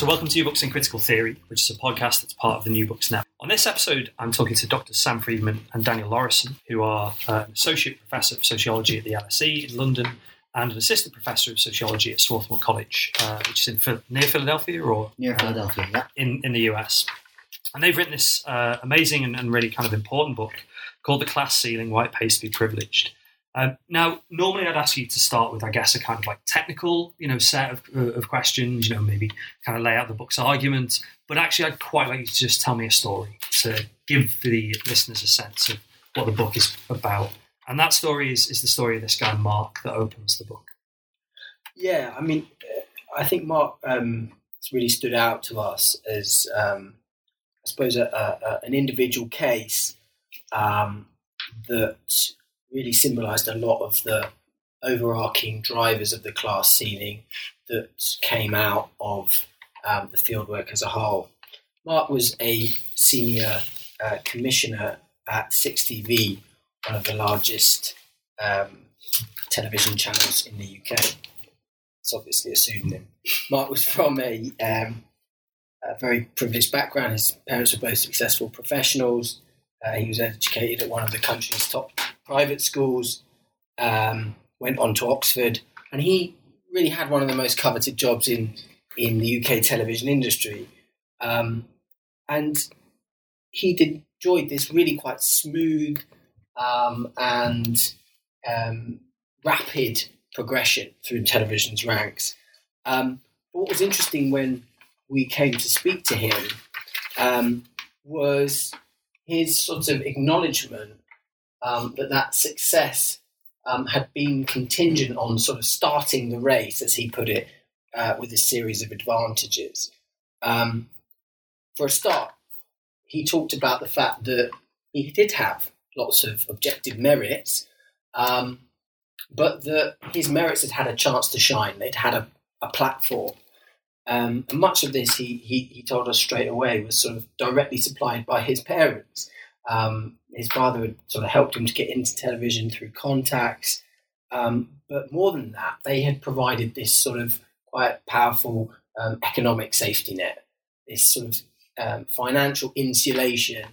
So, welcome to New Books in Critical Theory, which is a podcast that's part of the New Books Network. On this episode, I'm talking to Dr. Sam Friedman and Daniel Laurison, who are uh, an associate professor of sociology at the LSE in London and an assistant professor of sociology at Swarthmore College, uh, which is in near Philadelphia or near Philadelphia, yeah, in in the US. And they've written this uh, amazing and, and, really kind of important book called "The Class Ceiling: Why It Pays to Be Privileged." Um, now, normally I'd ask you to start with, I guess, a kind of like technical, you know, set of, uh, of questions, you know, maybe kind of lay out the book's argument. But actually, I'd quite like you to just tell me a story to give the listeners a sense of what the book is about. And that story is, is the story of this guy, Mark, that opens the book. Yeah, I mean, I think Mark um, has really stood out to us as, um, I suppose, a, a, an individual case um, that really symbolised a lot of the overarching drivers of the class ceiling that came out of um, the fieldwork as a whole. Mark was a senior uh, commissioner at 6TV, one of the largest um, television channels in the UK. It's obviously a pseudonym. Mark was from a, um, a very privileged background. His parents were both successful professionals. Uh, he was educated at one of the country's top private schools, um, went on to Oxford, and he really had one of the most coveted jobs in in the UK television industry. Um, and he did, enjoyed this really quite smooth um, and um, rapid progression through television's ranks. Um, what was interesting when we came to speak to him um, was his sort of acknowledgement um, that that success um, had been contingent on sort of starting the race, as he put it, uh, with a series of advantages. Um, for a start, he talked about the fact that he did have lots of objective merits, um, but that his merits had had a chance to shine. They'd had a, a platform. Um, much of this, he, he, he, told us straight away, was sort of directly supplied by his parents. Um, his father had sort of helped him to get into television through contacts. Um, but more than that, they had provided this sort of quite powerful um, economic safety net, this sort of um, financial insulation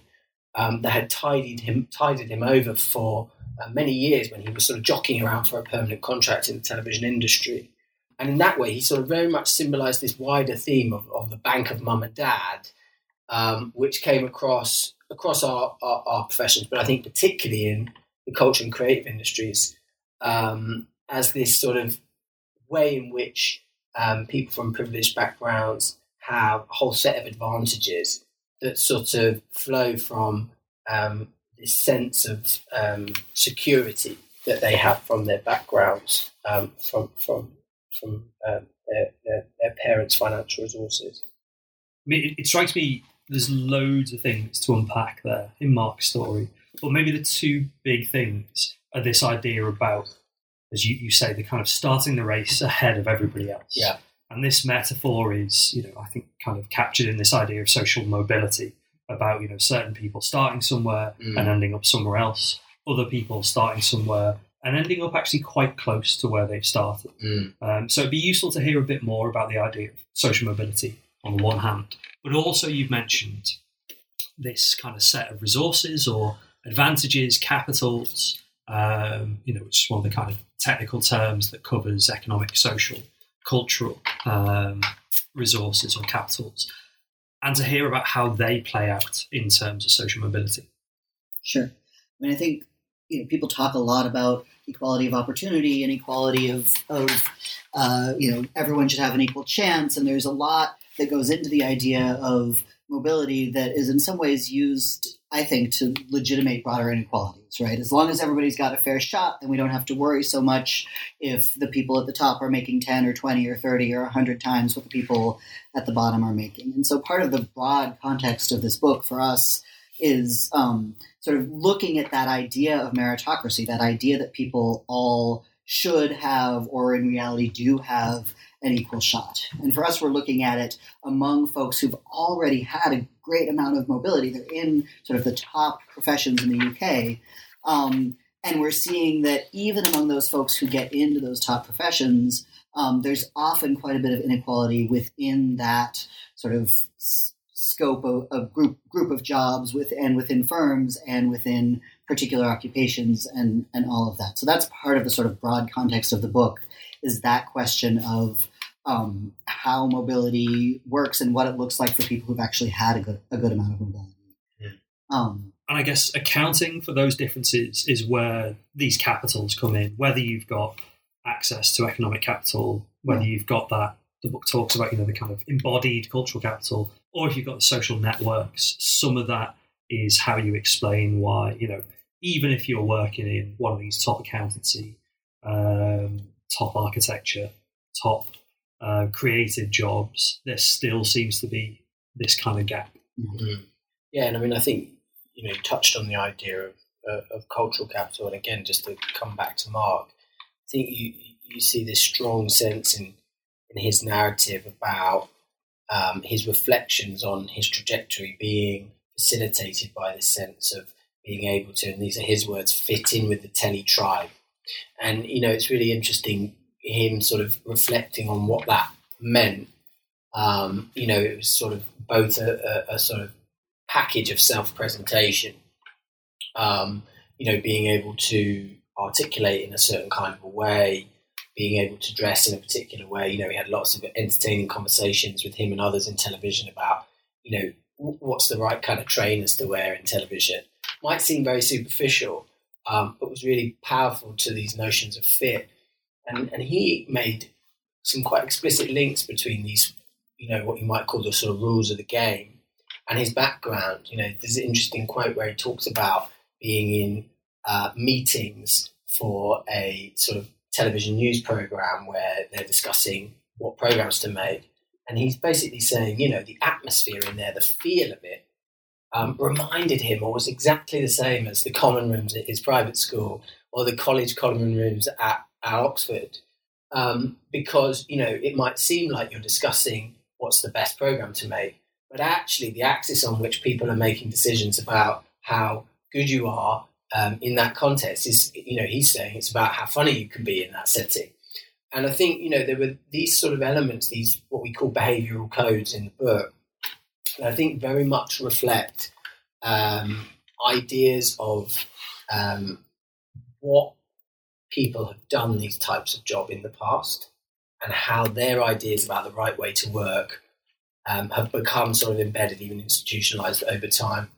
um, that had tided him, tided him over for uh, many years when he was sort of jockeying around for a permanent contract in the television industry. And in that way, he sort of very much symbolized this wider theme of, of the bank of mum and dad, um, which came across across our, our, our, professions, but I think particularly in the culture and creative industries, um, as this sort of way in which um, people from privileged backgrounds have a whole set of advantages that sort of flow from um, this sense of um, security that they have from their backgrounds, um, from from from um, their, their, their, parents' financial resources. I mean, it, it, strikes me there's loads of things to unpack there in Mark's story, but maybe the two big things are this idea about, as you, you say, the kind of starting the race ahead of everybody else. Yeah. And this metaphor is, you know, I think kind of captured in this idea of social mobility about, you know, certain people starting somewhere mm. and ending up somewhere else, other people starting somewhere and ending up actually quite close to where they've started. Mm. Um, so it'd be useful to hear a bit more about the idea of social mobility on the one hand, but also you've mentioned this kind of set of resources or advantages, capitals, um, you know, which is one of the kind of technical terms that covers economic, social, cultural um, resources or capitals, and to hear about how they play out in terms of social mobility. Sure. I mean, I think you know people talk a lot about equality of opportunity and equality of of uh, you know everyone should have an equal chance, and there's a lot that goes into the idea of mobility that is in some ways used, I think, to legitimate broader inequalities, right? As long as everybody's got a fair shot, then we don't have to worry so much if the people at the top are making 10 or 20 or 30 or 100 times what the people at the bottom are making. And so part of the broad context of this book for us is um, sort of looking at that idea of meritocracy, that idea that people all should have or in reality do have an equal shot. And for us, we're looking at it among folks who've already had a great amount of mobility. They're in sort of the top professions in the UK. Um, and we're seeing that even among those folks who get into those top professions, um, there's often quite a bit of inequality within that sort of s- scope of, of, group group of jobs with and within firms and within particular occupations and and all of that. So that's part of the sort of broad context of the book is that question of um, how mobility works and what it looks like for people who've actually had a good a good amount of mobility. Yeah. Um, and I guess accounting for those differences is where these capitals come in. Whether you've got access to economic capital, whether you've got that, the book talks about, you know, the kind of embodied cultural capital, or if you've got the social networks, some of that is how you explain why, you know, even if you're working in one of these top accountancy, um, top architecture, top uh, creative jobs, there still seems to be this kind of gap. Mm. Yeah, and I mean, I think you know, you touched on the idea of uh, of cultural capital, and again, just to come back to Mark, I think you you see this strong sense in in his narrative about um, his reflections on his trajectory being facilitated by this sense of being able to, and these are his words, fit in with the telly tribe. And you know, it's really interesting him sort of reflecting on what that meant. Um, you know, it was sort of both a, a, a sort of package of self-presentation. Um, you know, being able to articulate in a certain kind of a way, being able to dress in a particular way. You know, we had lots of entertaining conversations with him and others in television about, you know, what's the right kind of trainers to wear in television. Might seem very superficial, um, but was really powerful to these notions of fit. And, and he made some quite explicit links between these, you know, what you might call the sort of rules of the game and his background. You know, there's an interesting quote where he talks about being in uh, meetings for a sort of television news program where they're discussing what programs to make. And he's basically saying, you know, the atmosphere in there, the feel of it, um, reminded him or was exactly the same as the common rooms at his private school or the college common rooms at, at Oxford. Um, because, you know, it might seem like you're discussing what's the best program to make, but actually the axis on which people are making decisions about how good you are um, in that context is, you know, he's saying it's about how funny you can be in that setting. And I think, you know, there were these sort of elements, these what we call behavioral codes in the book, I think very much reflect um, ideas of um, what people have done these types of job in the past and how their ideas about the right way to work um, have become sort of embedded, even institutionalized over time.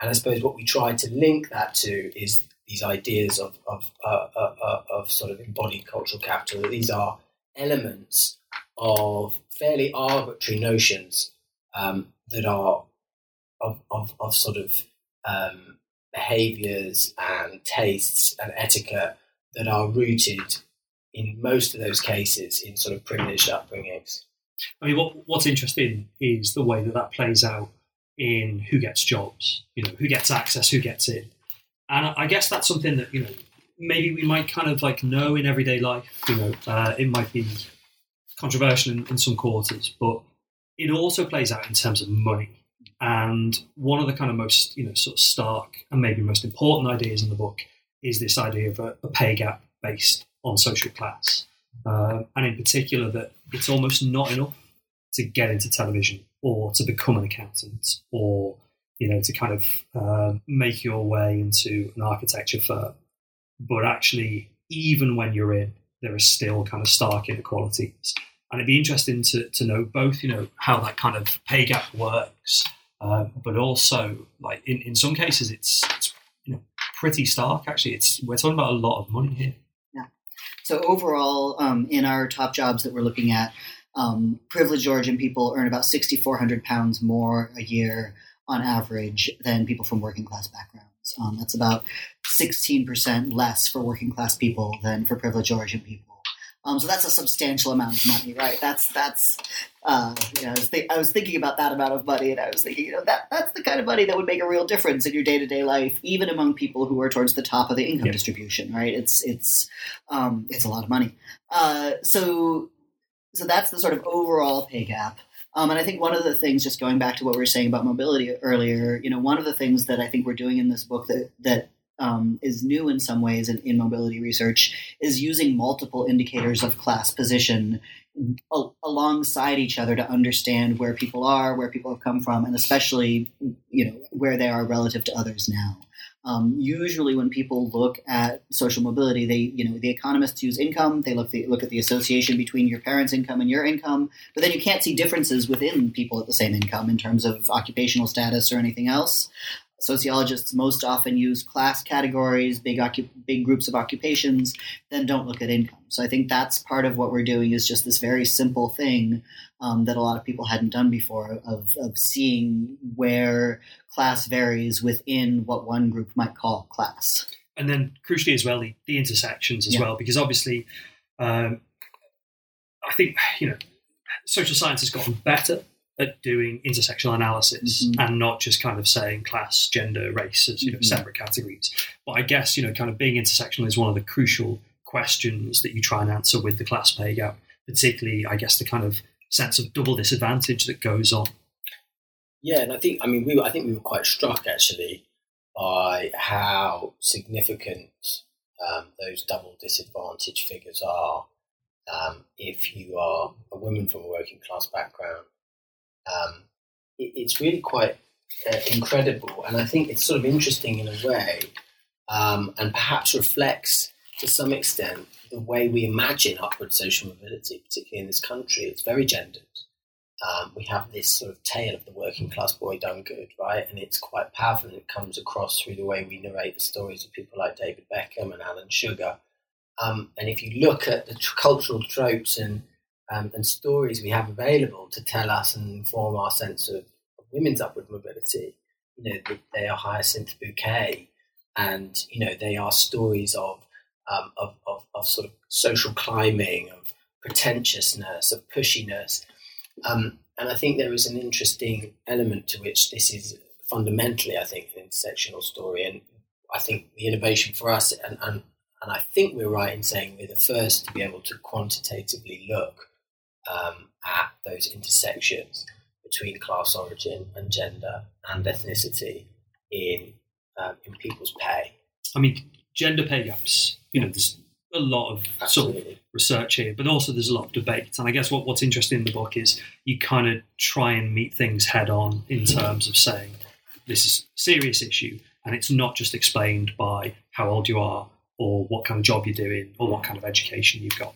And I suppose what we try to link that to is these ideas of of, uh, uh, uh, of sort of embodied cultural capital. That these are elements of fairly arbitrary notions um, that are of, of, of sort of um, behaviors and tastes and etiquette that are rooted in most of those cases in sort of privileged upbringings. I mean, what, what's interesting is the way that that plays out in who gets jobs, you know, who gets access, who gets in. And I guess that's something that, you know, maybe we might kind of like know in everyday life, you know, uh, it might be controversial in, in some quarters, but it also plays out in terms of money. And one of the kind of most, you know, sort of stark and maybe most important ideas in the book is this idea of a, a pay gap based on social class. Uh, and in particular, that it's almost not enough to get into television or to become an accountant or you know to kind of uh, make your way into an architecture firm but actually even when you're in there are still kind of stark inequalities and it'd be interesting to, to know both you know how that kind of pay gap works uh, but also like in, in some cases it's, it's you know pretty stark actually it's we're talking about a lot of money here yeah so overall um, in our top jobs that we're looking at um, privileged origin people earn about 6,400 pounds more a year on average than people from working class backgrounds. Um, that's about 16% less for working class people than for privileged origin people. Um, so that's a substantial amount of money, right? That's that's uh, you know, I was, th- I was thinking about that amount of money, and I was thinking, you know, that that's the kind of money that would make a real difference in your day to day life, even among people who are towards the top of the income Yeah. distribution, right? It's it's um, it's a lot of money. Uh, so so that's the sort of overall pay gap. Um, and I think one of the things, just going back to what we were saying about mobility earlier, you know, one of the things that I think we're doing in this book that that um, is new in some ways in, in mobility research is using multiple indicators of class position al- alongside each other to understand where people are, where people have come from, and especially you know where they are relative to others now. Um, usually, when people look at social mobility, they you know the economists use income. They look the, look at the association between your parents' income and your income, but then you can't see differences within people at the same income in terms of occupational status or anything else. Sociologists most often use class categories, big occup- big groups of occupations, then don't look at income. So I think that's part of what we're doing is just this very simple thing um, that a lot of people hadn't done before of, of seeing where class varies within what one group might call class. and then crucially as well the, the intersections as Yeah. well because obviously um, i think you know social science has gotten better at doing intersectional analysis Mhm. and not just kind of saying class gender race as you know Mhm. separate categories but i guess you know kind of being intersectional is one of the crucial questions that you try and answer with the class pay gap particularly i guess the kind of sense of double disadvantage that goes on Yeah, and I think I mean we were, I think we were quite struck actually by how significant um, those double disadvantage figures are. Um, if you are a woman from a working class background, um, it, it's really quite uh, incredible, and I think it's sort of interesting in a way, um, and perhaps reflects to some extent the way we imagine upward social mobility, particularly in this country. It's very gendered um, we have this sort of tale of the working class boy done good, right? And it's quite powerful and it comes across through the way we narrate the stories of people like David Beckham and Alan Sugar. Um, and if you look at the tr- cultural tropes and, um, and stories we have available to tell us and inform our sense of, women's upward mobility, you know, they, they are Hyacinth Bouquet and, you know, they are stories of, um, of, of, of sort of social climbing, of pretentiousness, of pushiness. Um, and I think there is an interesting element to which this is fundamentally, I think, an intersectional story. And I think the innovation for us, and, and, and I think we're right in saying we're the first to be able to quantitatively look um, at those intersections between class origin and gender and ethnicity in, um, in people's pay. i mean gender pay gaps you know there's a lot of sort of research here, but also there's a lot of debate. And I guess what, what's interesting in the book is you kind of try and meet things head on in terms of saying this is a serious issue and it's not just explained by how old you are or what kind of job you're doing or what kind of education you've got.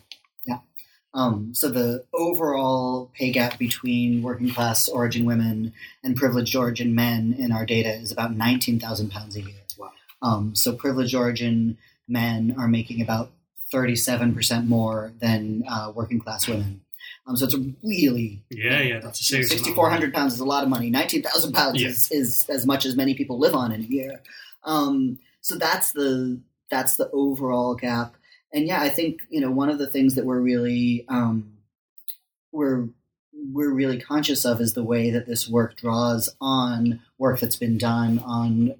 Um, so the overall pay gap between working class origin women and privileged origin men in our data is about 19,000 pounds a year. Wow. Um, so privileged origin men are making about 37% more than uh, working class women. Um, so it's a really Yeah, yeah, that's a serious 6,400 pounds is a lot of money. 19,000 pounds Yeah. is, is as much as many people live on in a year. Um, so that's the that's the overall gap. And yeah, I think you know one of the things that we're really um, we're we're really conscious of is the way that this work draws on work that's been done on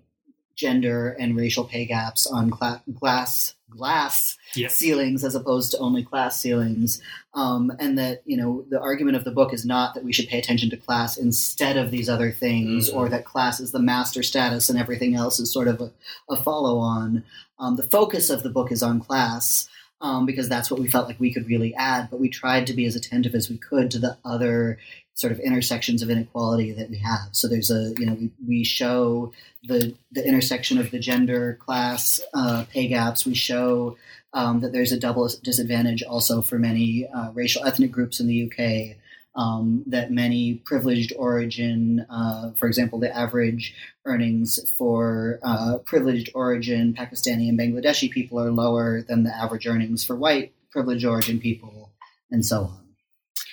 gender and racial pay gaps on cla- glass glass Yeah. ceilings as opposed to only class ceilings um, and that you know the argument of the book is not that we should pay attention to class instead of these other things Mhm. or that class is the master status and everything else is sort of a, a follow on um, the focus of the book is on class um, because that's what we felt like we could really add but we tried to be as attentive as we could to the other sort of intersections of inequality that we have so there's a you know we, we show the the intersection of the gender class uh, pay gaps we show um, that there's a double disadvantage also for many uh, racial ethnic groups in the UK. Um, that many privileged origin, uh, for example, the average earnings for uh, privileged origin Pakistani and Bangladeshi people are lower than the average earnings for white privileged origin people, and so on.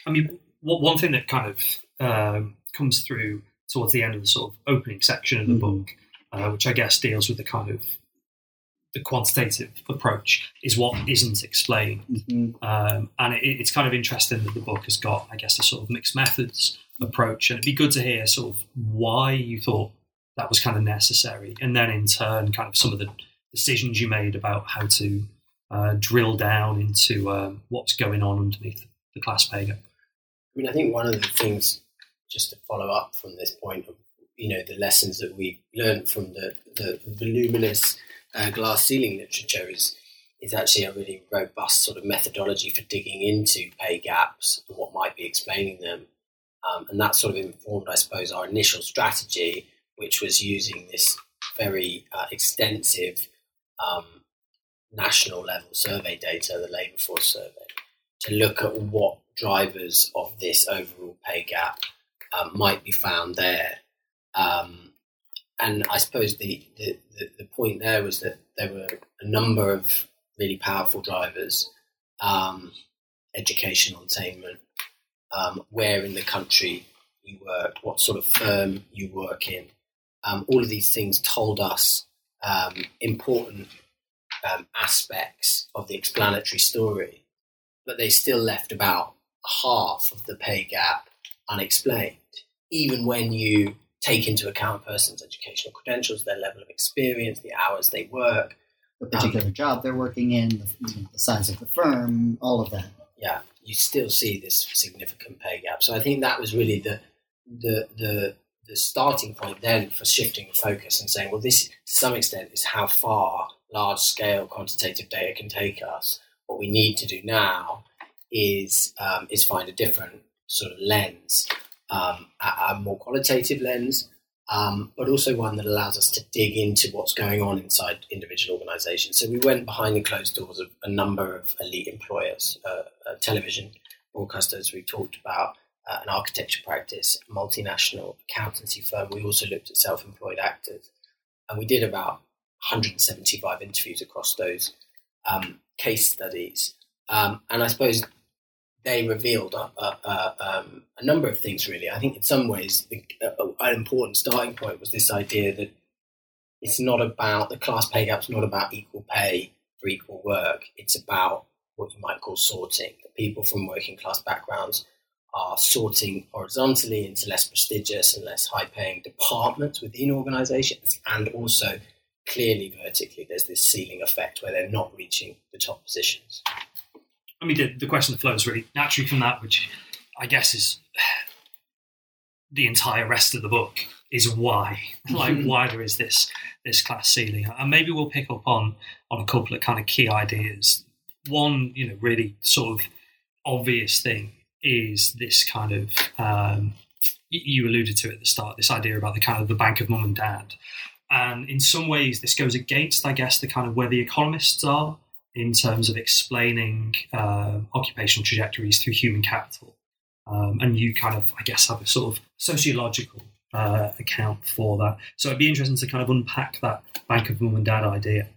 I mean, one thing that kind of um, comes through towards the end of the sort of opening section of the Mhm. book, uh, which I guess deals with the kind of the quantitative approach, is what isn't explained. Mhm. Um, and it, it's kind of interesting that the book has got, I guess, a sort of mixed methods approach. And it'd be good to hear sort of why you thought that was kind of necessary, and then in turn, kind of some of the decisions you made about how to uh, drill down into um, what's going on underneath the class pay gap. I mean, I think one of the things, just to follow up from this point of, you know, the lessons that we've learned from the, the voluminous uh, glass ceiling literature is, is actually a really robust sort of methodology for digging into pay gaps and what might be explaining them. Um, and that sort of informed, I suppose, our initial strategy, which was using this very uh, extensive um, national level survey data, the labour force survey, to look at what drivers of this overall pay gap um, might be found there. Um, and I suppose the, the, the, point there was that there were a number of really powerful drivers um, educational attainment, um, where in the country you worked, what sort of firm you work in. Um, all of these things told us um, important aspects of the explanatory story, but they still left about half of the pay gap unexplained, even when you take into account a person's educational credentials, their level of experience, the hours they work. The particular um, job they're working in, the, you know, the size of the firm, all of that. Yeah, you still see this significant pay gap. So I think that was really the the the the starting point then for shifting the focus and saying, well, this to some extent is how far large scale quantitative data can take us. What we need to do now is um, is find a different sort of lens, um, a, a more qualitative lens, um, but also one that allows us to dig into what's going on inside individual organisations. So we went behind the closed doors of a number of elite employers, uh, uh, television broadcasters. We talked about uh, an architecture practice, multinational accountancy firm. We also looked at self-employed actors, and we did about 175 interviews across those um, case studies. Um, and I suppose they revealed a, a, a, um, a, number of things, really. I think in some ways, the, an important starting point was this idea that it's not about the class pay gap's not about equal pay for equal work. It's about what you might call sorting. The people from working class backgrounds are sorting horizontally into less prestigious and less high paying departments within organizations, and also clearly vertically, there's this ceiling effect where they're not reaching the top positions. I mean, the, the question that flows really naturally from that, which I guess is the entire rest of the book, is why, like, why there is this this class ceiling, and maybe we'll pick up on on a couple of kind of key ideas. One, you know, really sort of obvious thing is this kind of um, you alluded to at the start, this idea about the kind of the bank of mum and dad, and in some ways, this goes against, I guess, the kind of where the economists are in terms of explaining uh, occupational trajectories through human capital. Um, and you kind of, I guess, have a sort of sociological uh, account for that. So it'd be interesting to kind of unpack that bank of mum and dad idea.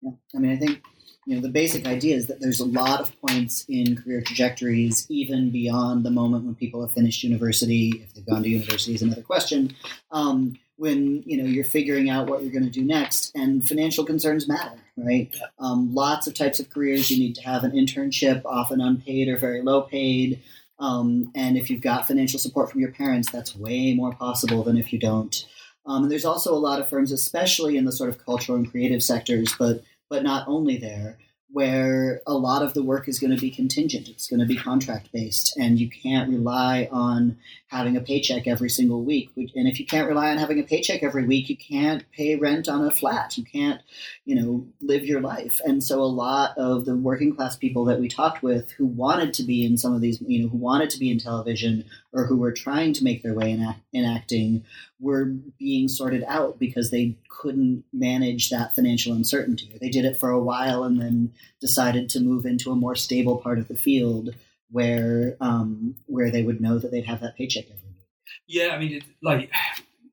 Yeah. I mean, I think you know the basic idea is that there's a lot of points in career trajectories, even beyond the moment when people have finished university. If they've gone to university is another question. Um, when you know you're figuring out what you're going to do next, and financial concerns matter, right? Um, lots of types of careers you need to have an internship, often unpaid or very low paid. Um, and if you've got financial support from your parents, that's way more possible than if you don't. Um, and there's also a lot of firms, especially in the sort of cultural and creative sectors, but but not only there, where a lot of the work is going to be contingent. It's going to be contract based, and you can't rely on having a paycheck every single week. And if you can't rely on having a paycheck every week, you can't pay rent on a flat. You can't, you know, live your life. And so a lot of the working class people that we talked with who wanted to be in some of these, you know, who wanted to be in television or who were trying to make their way in, act- in acting were being sorted out because they couldn't manage that financial uncertainty. They did it for a while and then decided to move into a more stable part of the field where um, where they would know that they'd have that paycheck every week. Yeah, I mean, it, like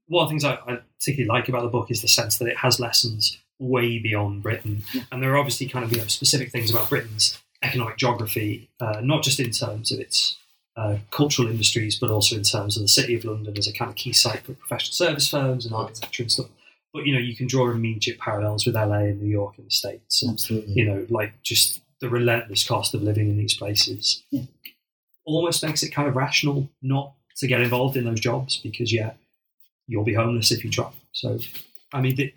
one of the things I, I particularly like about the book is the sense that it has lessons way beyond Britain, Yeah. and there are obviously kind of you know specific things about Britain's economic geography, uh, not just in terms of its uh, cultural industries, but also in terms of the City of London as a kind of key site for professional service firms and architecture and stuff. But you know, you can draw immediate parallels with LA and New York and the States. And, Absolutely. you know, like just the relentless cost of living in these places Yeah. almost makes it kind of rational not to get involved in those jobs because, yeah, you'll be homeless if you try. So, I mean, the,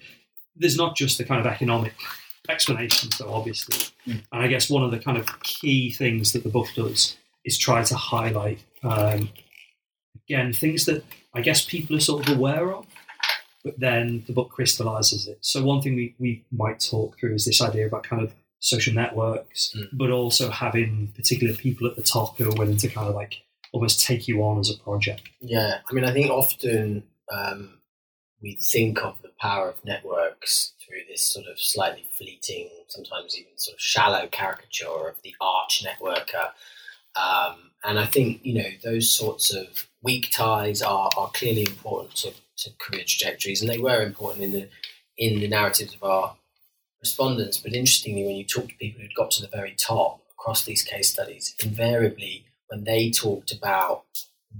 there's not just the kind of economic explanation, though obviously. Mm. And I guess one of the kind of key things that the book does is try to highlight, um, again, things that I guess people are sort of aware of, but then the book crystallizes it. So, one thing we, we might talk through is this idea about kind of social networks, Mm. but also having particular people at the top who are willing to kind of like almost take you on as a project. Yeah, I mean, I think often um, we think of the power of networks through this sort of slightly fleeting, sometimes even sort of shallow caricature of the arch networker. Um, and I think, you know, those sorts of weak ties are, are clearly important to, to career trajectories, and they were important in the in the narratives of our respondents. But interestingly, when you talk to people who'd got to the very top across these case studies, invariably when they talked about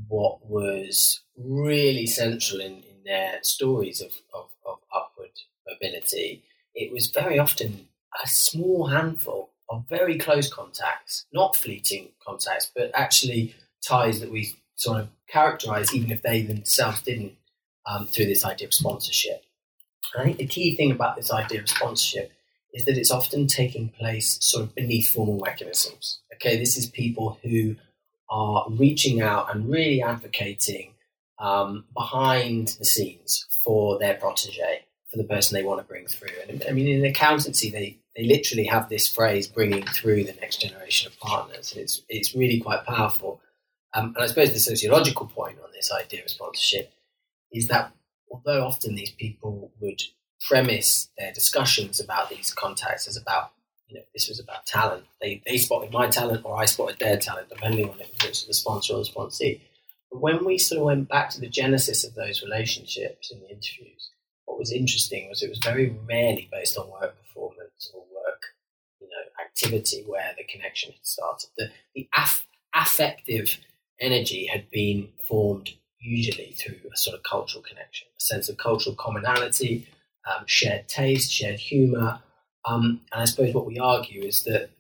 what was really central in, in their stories of, of, of upward mobility, it was very often a small handful of very close contacts, not fleeting contacts, but actually ties that we sort of characterize, even if they themselves didn't, um, through this idea of sponsorship. I think the key thing about this idea of sponsorship is that it's often taking place sort of beneath formal mechanisms. Okay, this is people who are reaching out and really advocating um, behind the scenes for their protege, for the person they want to bring through. And I mean, in accountancy, they, they literally have this phrase, bringing through the next generation of partners. It's, it's really quite powerful. Um, and I suppose the sociological point on this idea of sponsorship is that although often these people would premise their discussions about these contacts as about you know, this was about talent. They, they spotted my talent or I spotted their talent, depending on it was the sponsor or the sponsee. But when we sort of went back to the genesis of those relationships in the interviews, what was interesting was it was very rarely based on work performance or work, you know, activity where the connection had started. The, the aff- affective energy had been formed usually through a sort of cultural connection, a sense of cultural commonality, um, shared taste, shared humour, um, and I suppose what we argue is that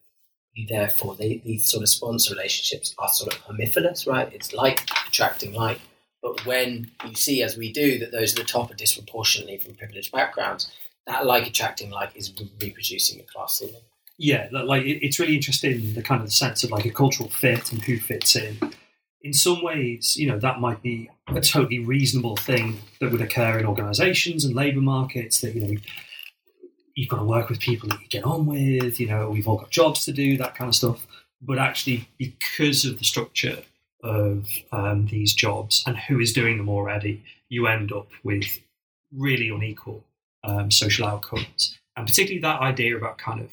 therefore they, these sort of sponsor relationships are sort of homophilous, right? It's like attracting like. But when you see, as we do, that those at the top are disproportionately from privileged backgrounds, that like attracting like is reproducing the class ceiling. Yeah, like it's really interesting the kind of sense of like a cultural fit and who fits in. In some ways, you know, that might be a totally reasonable thing that would occur in organisations and labour markets. That you know, you've got to work with people that you get on with. You know, we've all got jobs to do, that kind of stuff. But actually, because of the structure of um, these jobs and who is doing them already, you end up with really unequal um, social outcomes, and particularly that idea about kind of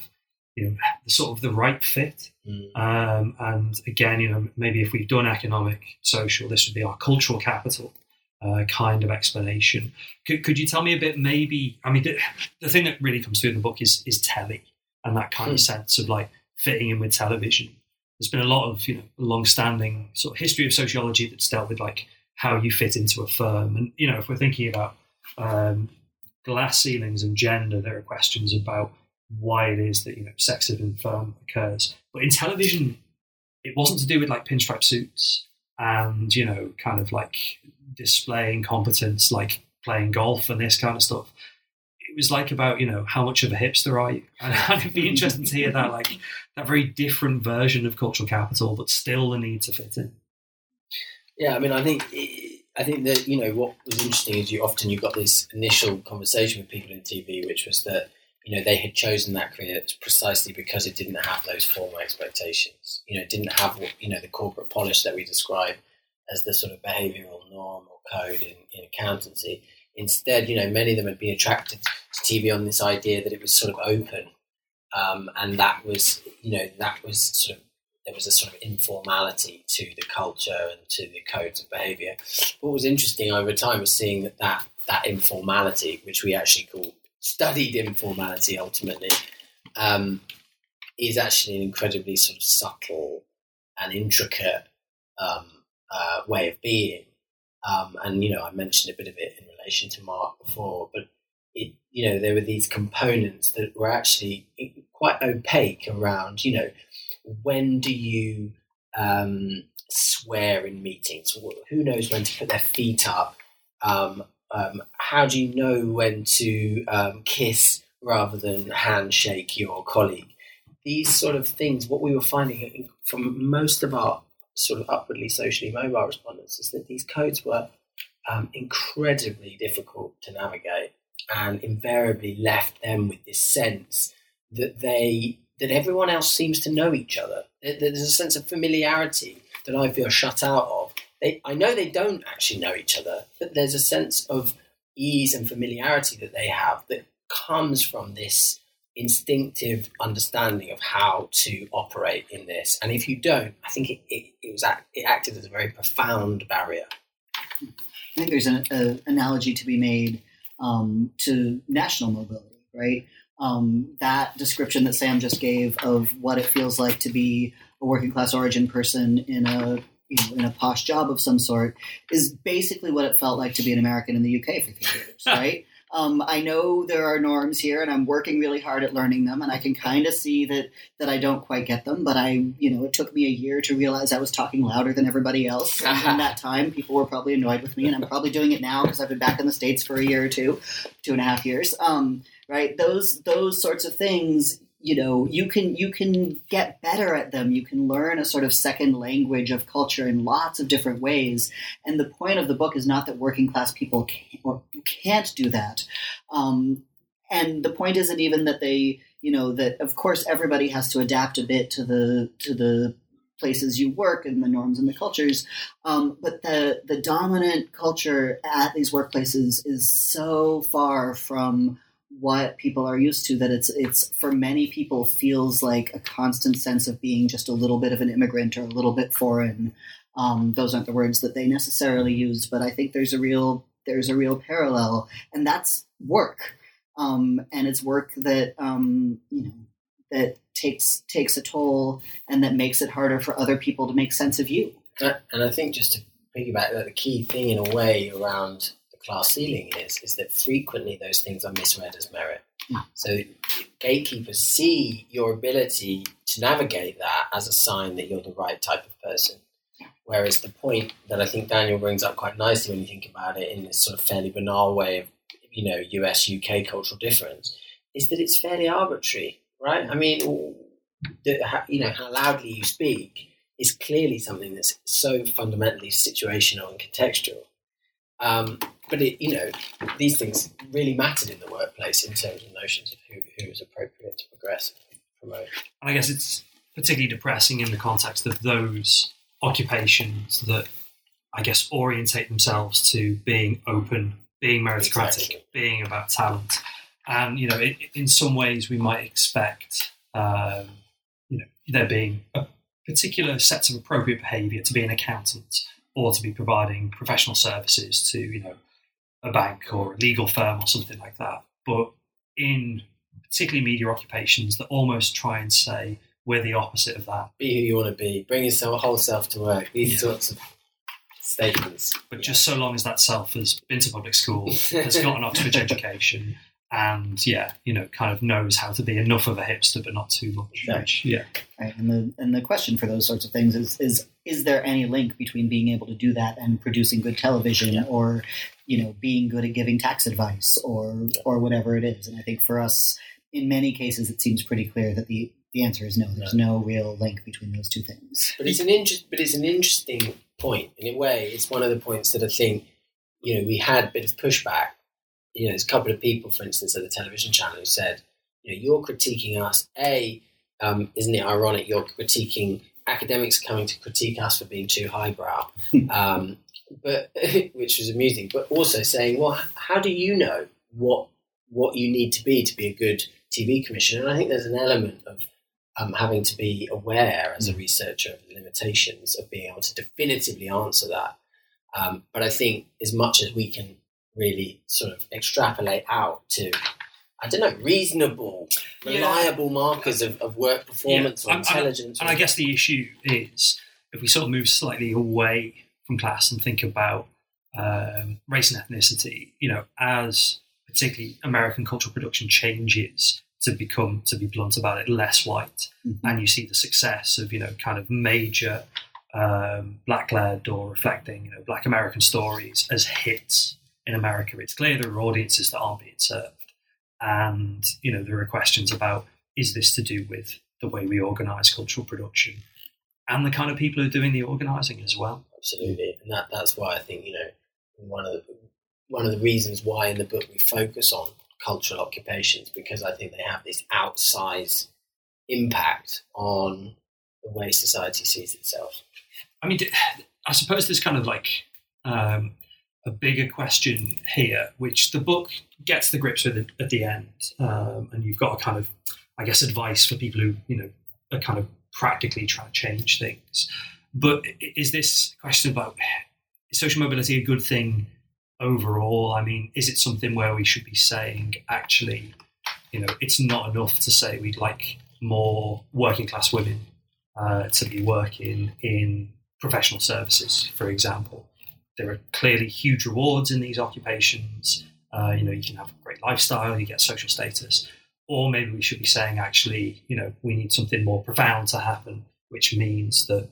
you know the sort of the right fit. Um, and again, you know, maybe if we've done economic, social, this would be our cultural capital uh, kind of explanation. Could, could you tell me a bit? Maybe I mean, the, the thing that really comes through in the book is is telly and that kind of sense of like fitting in with television. There's been a lot of you know long-standing sort of history of sociology that's dealt with like how you fit into a firm, and you know, if we're thinking about um, glass ceilings and gender, there are questions about why it is that you know sexism in firm occurs. But in television, it wasn't to do with like pinstripe suits and you know kind of like displaying competence, like playing golf and this kind of stuff. It was like about you know how much of a hipster are you, and it'd be interesting to hear that like that very different version of cultural capital, but still the need to fit in. Yeah, I mean, I think I think that you know what was interesting is you often you got this initial conversation with people in TV, which was that you know they had chosen that career precisely because it didn't have those formal expectations. You know, it didn't have you know the corporate polish that we describe as the sort of behavioural norm or code in, in accountancy. Instead, you know, many of them had been attracted to TV on this idea that it was sort of open, um, and that was you know that was sort of there was a sort of informality to the culture and to the codes of behaviour. What was interesting over time was seeing that that, that informality, which we actually call studied informality ultimately, um, is actually an incredibly sort of subtle and intricate um, uh, way of being. Um, and you know, I mentioned a bit of it in relation to Mark before, but it, you know, there were these components that were actually quite opaque around, you know, when do you um, swear in meetings? Who knows when to put their feet up? Um, um, how do you know when to um, kiss rather than handshake your colleague? These sort of things, what we were finding from most of our sort of upwardly socially mobile respondents is that these codes were um, incredibly difficult to navigate and invariably left them with this sense that they that everyone else seems to know each other. There's a sense of familiarity that I feel shut out of. They, I know they don't actually know each other, but there's a sense of ease and familiarity that they have that comes from this instinctive understanding of how to operate in this. And if you don't, I think it, it, it was act, it acted as a very profound barrier. I think there's an analogy to be made um, to national mobility, right? Um, that description that Sam just gave of what it feels like to be a working class origin person in a you know, in a posh job of some sort is basically what it felt like to be an American in the UK for three years, right? Um, I know there are norms here, and I'm working really hard at learning them, and I can kind of see that that I don't quite get them. But I, you know, it took me a year to realize I was talking louder than everybody else. And in that time, people were probably annoyed with me, and I'm probably doing it now because I've been back in the states for a year or two, two and a half years. Um, right? Those those sorts of things you know you can you can get better at them. You can learn a sort of second language of culture in lots of different ways. And the point of the book is not that working class people can't, or can't do that. Um, and the point isn't even that they you know that of course everybody has to adapt a bit to the to the places you work and the norms and the cultures. Um, but the the dominant culture at these workplaces is so far from what people are used to that it's it's for many people feels like a constant sense of being just a little bit of an immigrant or a little bit foreign. Um, those aren't the words that they necessarily use but i think there's a real there's a real parallel and that's work. Um, and it's work that um, you know that takes takes a toll and that makes it harder for other people to make sense of you. And i think just to piggyback that the key thing in a way around class ceiling is, is that frequently those things are misread as merit. Yeah. So gatekeepers see your ability to navigate that as a sign that you're the right type of person. Whereas the point that I think Daniel brings up quite nicely when you think about it in this sort of fairly banal way of, you know, US UK cultural difference is that it's fairly arbitrary, right? I mean, the, you know, how loudly you speak is clearly something that's so fundamentally situational and contextual. Um, but it, you know, these things really mattered in the workplace in terms of notions of who, who was appropriate to progress and promote. And I guess it's particularly depressing in the context of those occupations that I guess orientate themselves to being open, being meritocratic, exactly. being about talent. And you know, it, in some ways, we might expect um, you know there being a particular sets of appropriate behaviour to be an accountant or to be providing professional services to you know a bank or a legal firm or something like that. But in particularly media occupations that almost try and say we're the opposite of that. Be who you want to be. Bring your whole self to work. These yeah. sorts of statements. But yeah. just so long as that self has been to public school, has got an Oxford education, and yeah, you know, kind of knows how to be enough of a hipster but not too much. Exactly. Yeah. Right. And the and the question for those sorts of things is is is there any link between being able to do that and producing good television yeah. or you know being good at giving tax advice or or whatever it is? And I think for us, in many cases, it seems pretty clear that the the answer is no. There's no, real link between those two things. But it's an inter- but it's an interesting point in a way. It's one of the points that I think you know we had a bit of pushback you know, there's a couple of people, for instance, at the television channel who said, you know, you're critiquing us. A, um, isn't it ironic you're critiquing academics coming to critique us for being too highbrow? um, but which was amusing. But also saying, well, how do you know what what you need to be to be a good TV commissioner? And I think there's an element of um, having to be aware as a mm. researcher of the limitations of being able to definitively answer that. Um, but I think as much as we can really sort of extrapolate out to I don't know, reasonable, reliable yeah. markers of, of work performance yeah. or intelligence. And, I guess the issue is if we sort of move slightly away from class and think about um, race and ethnicity, you know, as particularly American cultural production changes to become, to be blunt about it, less white, Mhm. and you see the success of you know kind of major um, black-led or reflecting you know black American stories as hits in America, it's clear there are audiences that aren't being served, and you know there are questions about is this to do with the way we organise cultural production and the kind of people who are doing the organising as well. Absolutely, and that that's why I think you know one of the, one of the reasons why in the book we focus on cultural occupations because I think they have this outsized impact on the way society sees itself. I mean, I suppose there's kind of like um, a bigger question here, which the book gets the grips with at the end, um, and you've got a kind of, I guess, advice for people who you know are kind of practically trying to change things. But is this question about is social mobility a good thing overall? I mean, is it something where we should be saying actually, you know, it's not enough to say we'd like more working class women uh, to be working in professional services, for example. There are clearly huge rewards in these occupations. Uh, you know, you can have a great lifestyle, you get social status. Or maybe we should be saying, actually, you know, we need something more profound to happen, which means that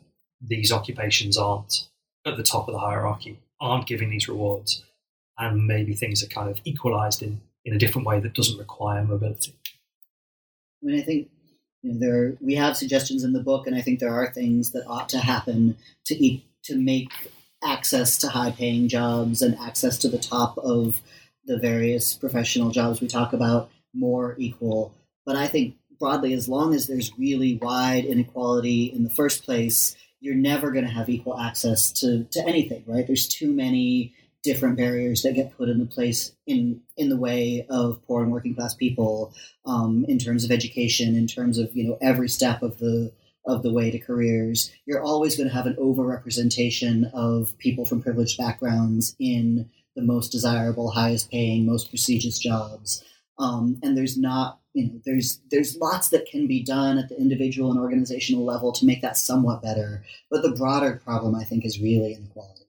these occupations aren't at the top of the hierarchy, aren't giving these rewards, and maybe things are kind of equalized in, in a different way that doesn't require mobility. I mean, I think you know, there we have suggestions in the book, and I think there are things that ought to happen to e- to make access to high-paying jobs and access to the top of the various professional jobs we talk about more equal. But I think broadly, as long as there's really wide inequality in the first place, you're never going to have equal access to, to anything, right? There's too many different barriers that get put into place in in the way of poor and working class people um, in terms of education, in terms of you know every step of the of the way to careers. You're always going to have an overrepresentation of people from privileged backgrounds in the most desirable, highest paying, most prestigious jobs. Um, and there's not you know there's there's lots that can be done at the individual and organizational level to make that somewhat better. But the broader problem, I think, is really inequality.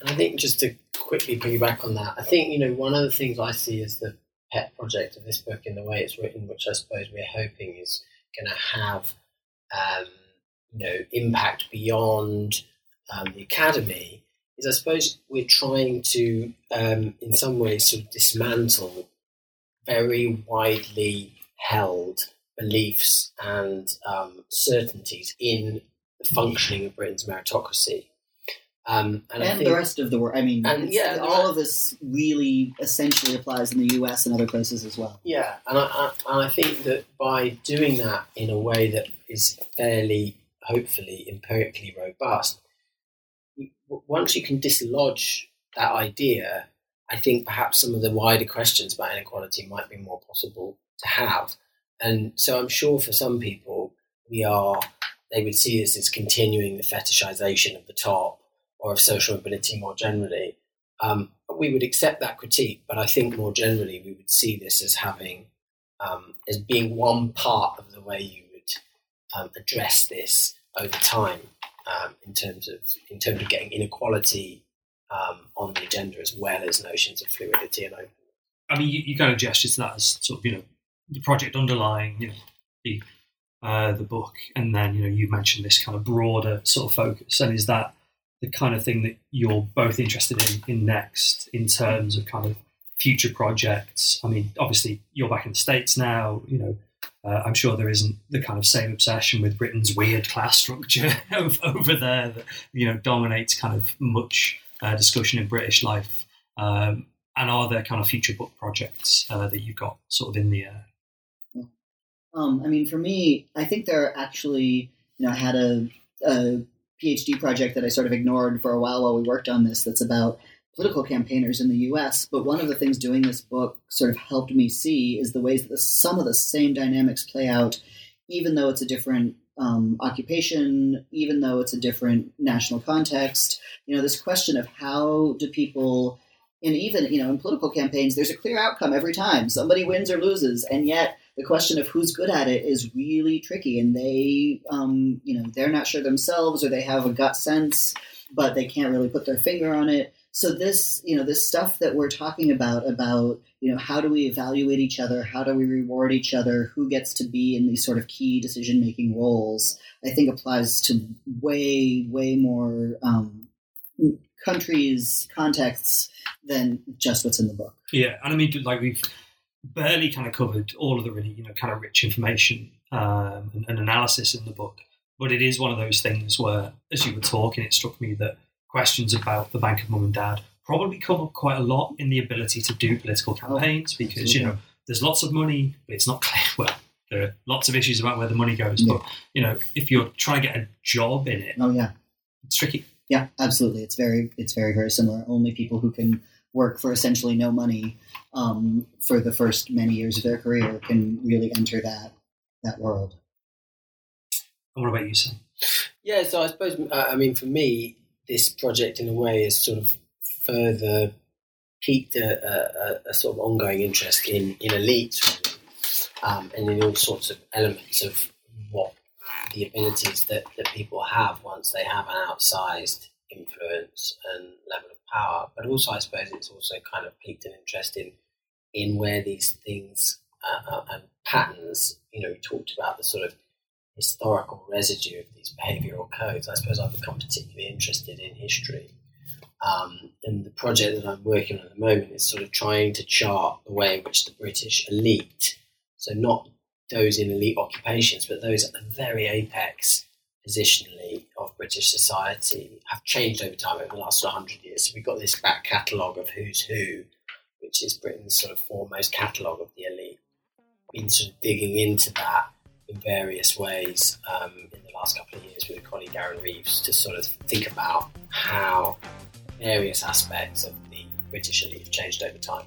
And I think just to quickly piggyback on that, I think you know one of the things I see as the pet project of this book in the way it's written, which I suppose we're hoping is going to have um, you know impact beyond um, the academy, is I suppose we're trying to um, in some ways sort of dismantle very widely held beliefs and um, certainties in the functioning of Britain's meritocracy. Um, and, and think, the rest of the world. I mean, And, yeah, all of this really essentially applies in the U.S. and other places as well. Yeah, and I, I, and I think that by doing that in a way that is fairly, hopefully, empirically robust, once you can dislodge that idea, I think perhaps some of the wider questions about inequality might be more possible to have. And so I'm sure for some people, we are, they would see this as continuing the fetishization of the top or of social mobility more generally. Um, we would accept that critique, but I think more generally we would see this as having um, as being one part of the way you would um, address this over time um, in terms of in terms of getting inequality um, on the agenda as well as notions of fluidity and openness. I mean, you, you kind of gestured to that as sort of, you know, the project underlying, you know, the uh, the book, and then you know you mentioned this kind of broader sort of focus, and is that the kind of thing that you're both interested in in next in terms of kind of future projects? I mean, obviously you're back in the states now, you know. Uh, I'm sure there isn't the kind of same obsession with Britain's weird class structure over there that you know dominates kind of much uh, discussion in British life. Um, and are there kind of future book projects uh, that you've got sort of in the air? Um, I mean, for me, I think there are actually, you know, I had a, a PhD project that I sort of ignored for a while while we worked on this that's about political campaigners in the US. But one of the things doing this book sort of helped me see is the ways that the, some of the same dynamics play out, even though it's a different um, occupation, even though it's a different national context. You know, this question of how do people, and even, you know, in political campaigns, there's a clear outcome every time. Somebody wins or loses. And yet, the question of who's good at it is really tricky, and they, um, you know, they're not sure themselves, or they have a gut sense, but they can't really put their finger on it. So this, you know, this stuff that we're talking about, about you know, how do we evaluate each other? How do we reward each other? Who gets to be in these sort of key decision making roles? I think applies to way, way more um, countries, contexts than just what's in the book. Yeah, and I mean, like we've barely kind of covered all of the really, you know, kind of rich information um, and, and analysis in the book. But it is one of those things where, as you were talking, it struck me that questions about the Bank of Mum and Dad probably come up quite a lot in the ability to do political Oh, campaigns because, you know, there's lots of money, but it's not clear. Well, there are lots of issues about where the money goes. Yeah. But, you know, if you're trying to get a job in it, Oh yeah, it's tricky. yeah, absolutely. It's very, it's very, very similar. Only people who can work for essentially no money um, for the first many years of their career can really enter that that world. And what about you, Sam? Yeah, so I suppose uh, I mean for me, this project in a way has sort of further piqued a, a, a sort of ongoing interest in in elites um, and in all sorts of elements of what the abilities that, that people have once they have an outsized influence and level of power. But also, I suppose it's also kind of piqued an interest in in where these things uh, uh, and patterns. You know, we talked about the sort of historical residue of these behavioural codes. I suppose I've become particularly interested in history. Um, and the project that I'm working on at the moment is sort of trying to chart the way in which the British elite, so not those in elite occupations, but those at the very apex positionally of British society, have changed over time over the last 100 years. So we've got this back catalogue of who's who, which is Britain's sort of foremost catalogue of the elite. Been sort of digging into that in various ways um, in the last couple of years with a colleague Aaron Reeves to sort of think about how various aspects of the British elite have changed over time.